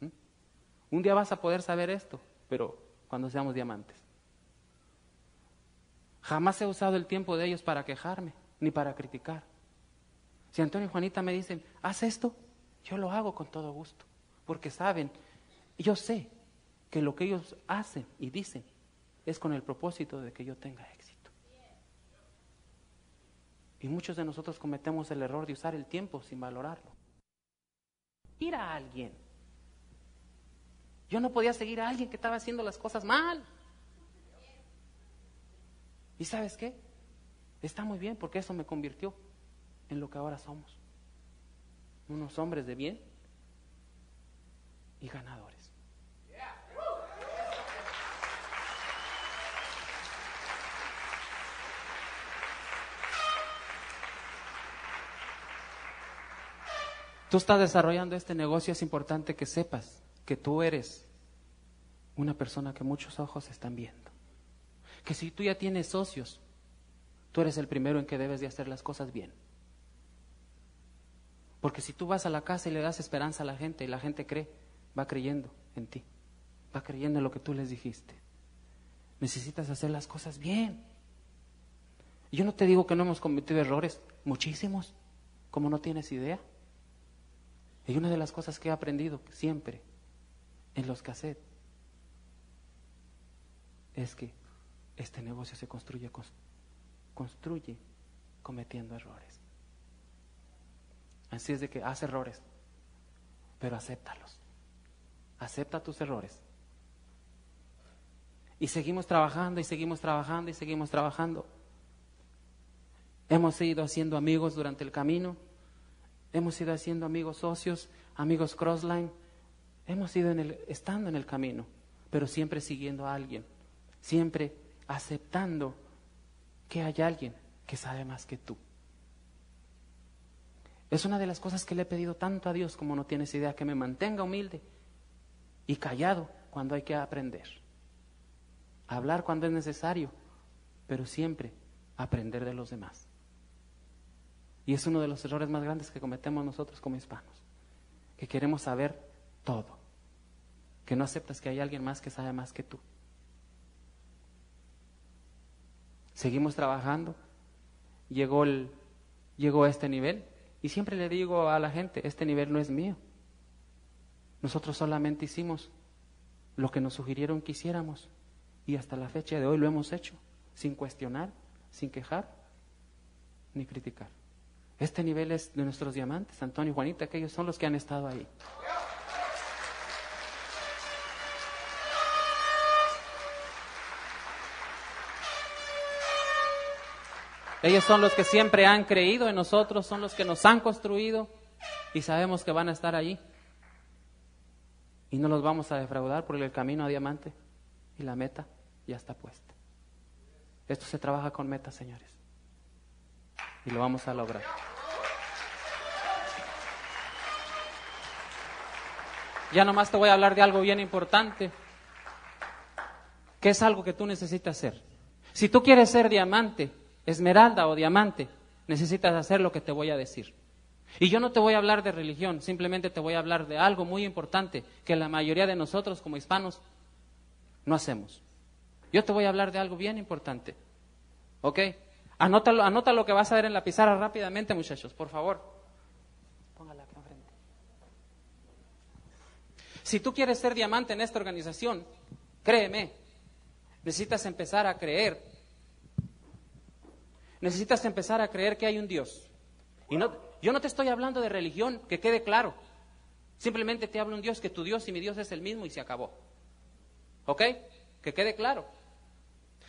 ¿Mm? Un día vas a poder saber esto, pero cuando seamos diamantes. Jamás he usado el tiempo de ellos para quejarme ni para criticar. Si Antonio y Juanita me dicen, haz esto, yo lo hago con todo gusto, porque saben, yo sé que lo que ellos hacen y dicen es con el propósito de que yo tenga éxito. Y muchos de nosotros cometemos el error de usar el tiempo sin valorarlo. Ir a alguien. Yo no podía seguir a alguien que estaba haciendo las cosas mal. ¿Y sabes qué? Está muy bien porque eso me convirtió en lo que ahora somos. Unos hombres de bien y ganadores. Tú estás desarrollando este negocio, es importante que sepas que tú eres una persona que muchos ojos están viendo. Que si tú ya tienes socios, tú eres el primero en que debes de hacer las cosas bien. Porque si tú vas a la casa y le das esperanza a la gente y la gente cree, va creyendo en ti, va creyendo en lo que tú les dijiste. Necesitas hacer las cosas bien. Yo no te digo que no hemos cometido errores, muchísimos, como no tienes idea. Y una de las cosas que he aprendido siempre en los cassettes es que este negocio se construye construye cometiendo errores. Así es de que haz errores, pero acéptalos. Acepta tus errores. Y seguimos trabajando y seguimos trabajando y seguimos trabajando. Hemos ido haciendo amigos durante el camino. Hemos ido haciendo amigos socios, amigos crossline. Hemos ido en el, estando en el camino, pero siempre siguiendo a alguien. Siempre aceptando que hay alguien que sabe más que tú. Es una de las cosas que le he pedido tanto a Dios como no tienes idea, que me mantenga humilde y callado cuando hay que aprender. Hablar cuando es necesario, pero siempre aprender de los demás. Y es uno de los errores más grandes que cometemos nosotros como hispanos, que queremos saber todo. que no aceptas que hay alguien más que sabe más que tú. Seguimos trabajando. Llegó, el, llegó a este nivel. Y siempre le digo a la gente, este nivel no es mío. Nosotros solamente hicimos lo que nos sugirieron que hiciéramos. Y hasta la fecha de hoy lo hemos hecho, sin cuestionar, sin quejar, ni criticar. Este nivel es de nuestros diamantes, Antonio y Juanita, que ellos son los que han estado ahí. Ellos son los que siempre han creído en nosotros, son los que nos han construido y sabemos que van a estar allí. Y no los vamos a defraudar porque el camino a diamante y la meta ya está puesta. Esto se trabaja con metas, señores. Y lo vamos a lograr. Ya nomás te voy a hablar de algo bien importante, que es algo que tú necesitas hacer. Si tú quieres ser diamante, esmeralda o diamante, necesitas hacer lo que te voy a decir. Y yo no te voy a hablar de religión, simplemente te voy a hablar de algo muy importante que la mayoría de nosotros como hispanos no hacemos. Yo te voy a hablar de algo bien importante. ¿Ok? Anótalo, anota lo que vas a ver en la pizarra rápidamente, muchachos, por favor. Póngala aquí enfrente. Si tú quieres ser diamante en esta organización, créeme, necesitas empezar a creer necesitas empezar a creer que hay un Dios. Y no, yo no te estoy hablando de religión, que quede claro. Simplemente te hablo un Dios, que tu Dios y mi Dios es el mismo y se acabó. ¿Ok? Que quede claro.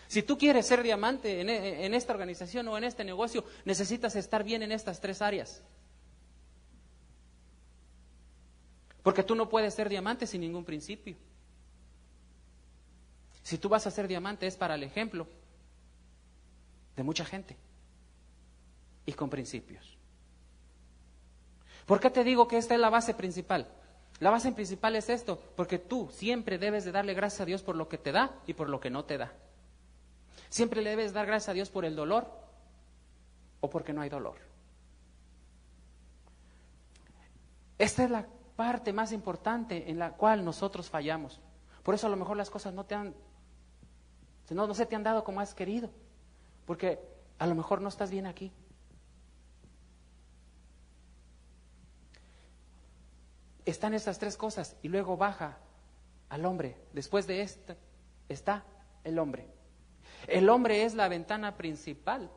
Si tú quieres ser diamante en, en esta organización o en este negocio, necesitas estar bien en estas tres áreas. Porque tú no puedes ser diamante sin ningún principio. Si tú vas a ser diamante es para el ejemplo de mucha gente y con principios. ¿Por qué te digo que esta es la base principal? La base principal es esto, porque tú siempre debes de darle gracias a Dios por lo que te da y por lo que no te da. Siempre le debes dar gracias a Dios por el dolor o porque no hay dolor. Esta es la parte más importante en la cual nosotros fallamos. Por eso a lo mejor las cosas no te han, no, no se te han dado como has querido. Porque a lo mejor no estás bien aquí. Están esas tres cosas y luego baja al hombre. Después de esto está el hombre. El hombre es la ventana principal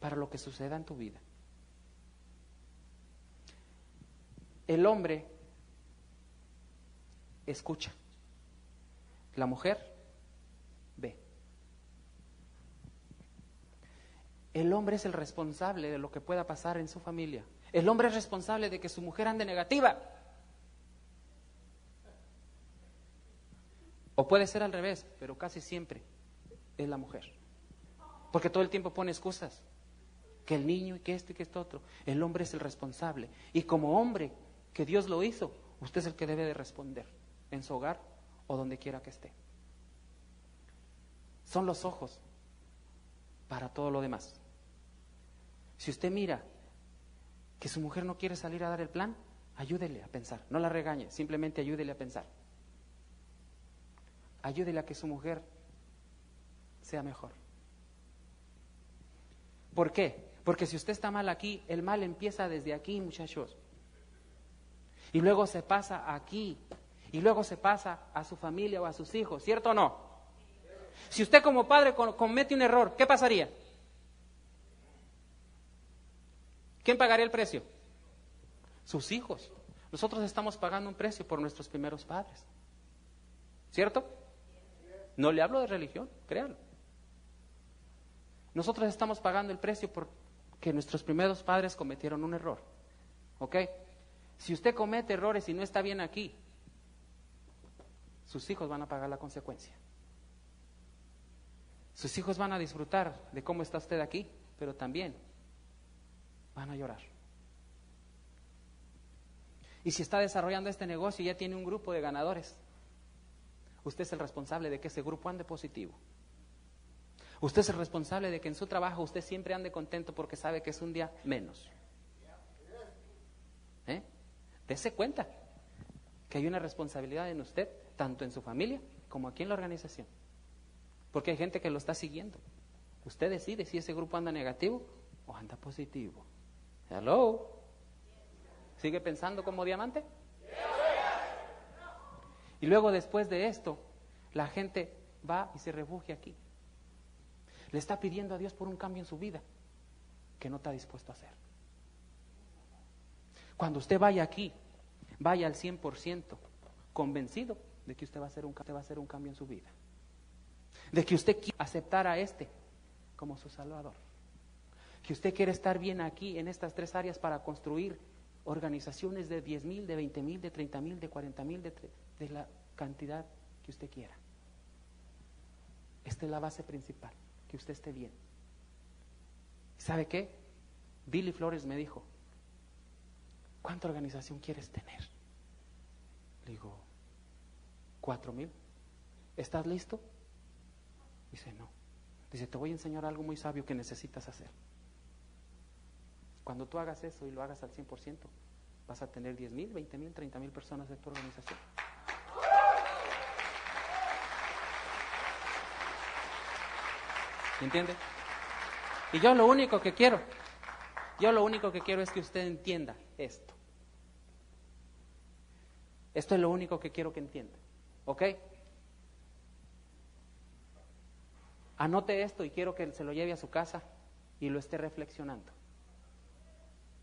para lo que suceda en tu vida. El hombre escucha. La mujer El hombre es el responsable de lo que pueda pasar en su familia. El hombre es responsable de que su mujer ande negativa. O puede ser al revés, pero casi siempre es la mujer. Porque todo el tiempo pone excusas. Que el niño y que esto y que esto otro. El hombre es el responsable. Y como hombre que Dios lo hizo, usted es el que debe de responder en su hogar o donde quiera que esté. Son los ojos para todo lo demás. Si usted mira que su mujer no quiere salir a dar el plan, ayúdele a pensar. No la regañe, simplemente ayúdele a pensar. Ayúdele a que su mujer sea mejor. ¿Por qué? Porque si usted está mal aquí, el mal empieza desde aquí, muchachos. Y luego se pasa aquí. Y luego se pasa a su familia o a sus hijos, ¿cierto o no? Si usted como padre comete un error, ¿qué pasaría? ¿Quién pagaría el precio? Sus hijos. Nosotros estamos pagando un precio por nuestros primeros padres. ¿Cierto? No le hablo de religión, créanlo. Nosotros estamos pagando el precio porque nuestros primeros padres cometieron un error. ¿Ok? Si usted comete errores y no está bien aquí, sus hijos van a pagar la consecuencia. Sus hijos van a disfrutar de cómo está usted aquí, pero también van a llorar. Y si está desarrollando este negocio y ya tiene un grupo de ganadores, usted es el responsable de que ese grupo ande positivo. Usted es el responsable de que en su trabajo usted siempre ande contento porque sabe que es un día menos. ¿Eh? Dese cuenta que hay una responsabilidad en usted, tanto en su familia como aquí en la organización. Porque hay gente que lo está siguiendo. Usted decide si ese grupo anda negativo o anda positivo. Hello. ¿Sigue pensando como diamante? Y luego después de esto, la gente va y se refugia aquí. Le está pidiendo a Dios por un cambio en su vida que no está dispuesto a hacer. Cuando usted vaya aquí, vaya al 100% convencido de que usted va a hacer un, un cambio en su vida. De que usted quiere aceptar a este como su Salvador. Que usted quiere estar bien aquí en estas tres áreas para construir organizaciones de 10 mil, de 20 mil, de 30 mil, de 40 mil, de, la cantidad que usted quiera. Esta es la base principal, que usted esté bien. ¿Sabe qué? Billy Flores me dijo, ¿cuánta organización quieres tener? Le digo, cuatro mil. ¿Estás listo? Dice, no. Dice, te voy a enseñar algo muy sabio que necesitas hacer. Cuando tú hagas eso y lo hagas al 100%, vas a tener 10 mil, 20 mil, 30 mil personas en tu organización. ¿Entiende? Y yo lo único que quiero, yo lo único que quiero es que usted entienda esto. Esto es lo único que quiero que entienda. ¿Ok? Anote esto y quiero que se lo lleve a su casa y lo esté reflexionando.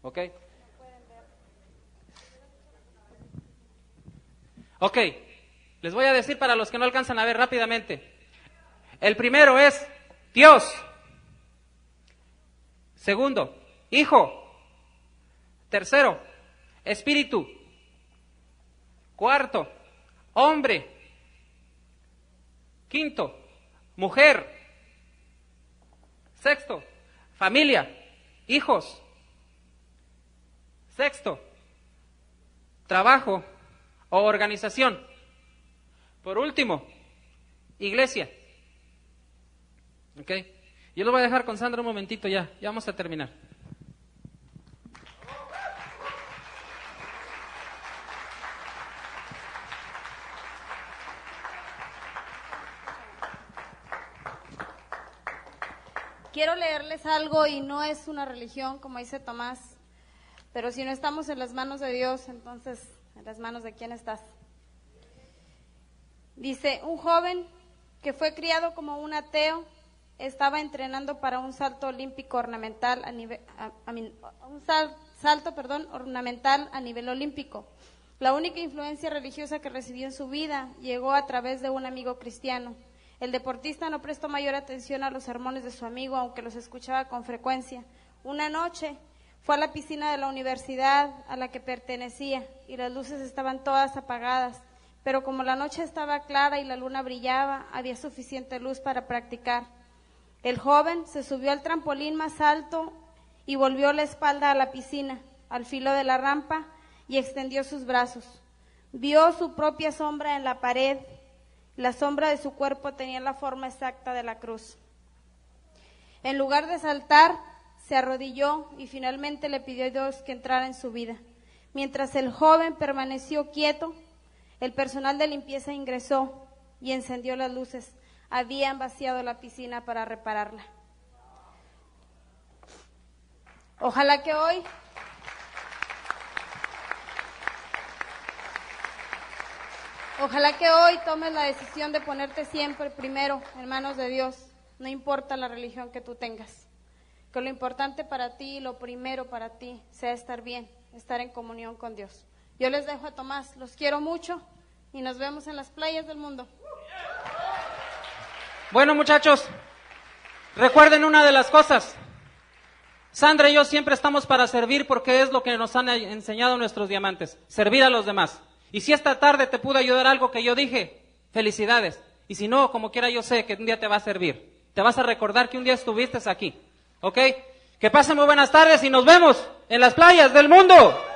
¿Ok? Ok, les voy a decir para los que no alcanzan a ver rápidamente. El primero es Dios. Segundo, Hijo. Tercero, Espíritu. Cuarto, hombre. Quinto, mujer. Sexto, familia, hijos. Sexto, trabajo o organización. Por último, iglesia. ¿Ok? Yo lo voy a dejar con Sandra un momentito ya, ya vamos a terminar. Quiero leerles algo y no es una religión, como dice Tomás, pero si no estamos en las manos de Dios, entonces, ¿en las manos de quién estás? Dice, un joven que fue criado como un ateo estaba entrenando para un salto olímpico ornamental a nivel, un salto, perdón, ornamental a nivel olímpico. La única influencia religiosa que recibió en su vida llegó a través de un amigo cristiano. El deportista no prestó mayor atención a los sermones de su amigo, aunque los escuchaba con frecuencia. Una noche, fue a la piscina de la universidad a la que pertenecía y las luces estaban todas apagadas, pero como la noche estaba clara y la luna brillaba, había suficiente luz para practicar. El joven se subió al trampolín más alto y volvió la espalda a la piscina, al filo de la rampa, y extendió sus brazos. Vio su propia sombra en la pared. La sombra de su cuerpo tenía la forma exacta de la cruz. En lugar de saltar, se arrodilló y finalmente le pidió a Dios que entrara en su vida. Mientras el joven permaneció quieto, el personal de limpieza ingresó y encendió las luces. Habían vaciado la piscina para repararla. Ojalá que hoy Ojalá que hoy tomes la decisión de ponerte siempre primero en manos de Dios, no importa la religión que tú tengas que lo importante para ti, lo primero para ti, sea estar bien, estar en comunión con Dios. Yo les dejo a Tomás, los quiero mucho y nos vemos en las playas del mundo. Bueno muchachos, recuerden una de las cosas. Sandra y yo siempre estamos para servir porque es lo que nos han enseñado nuestros diamantes, servir a los demás. Y si esta tarde te pudo ayudar algo que yo dije, felicidades. Y si no, como quiera yo sé que un día te va a servir. Te vas a recordar que un día estuviste aquí. ¿Ok? Que pasen muy buenas tardes y nos vemos en las playas del mundo.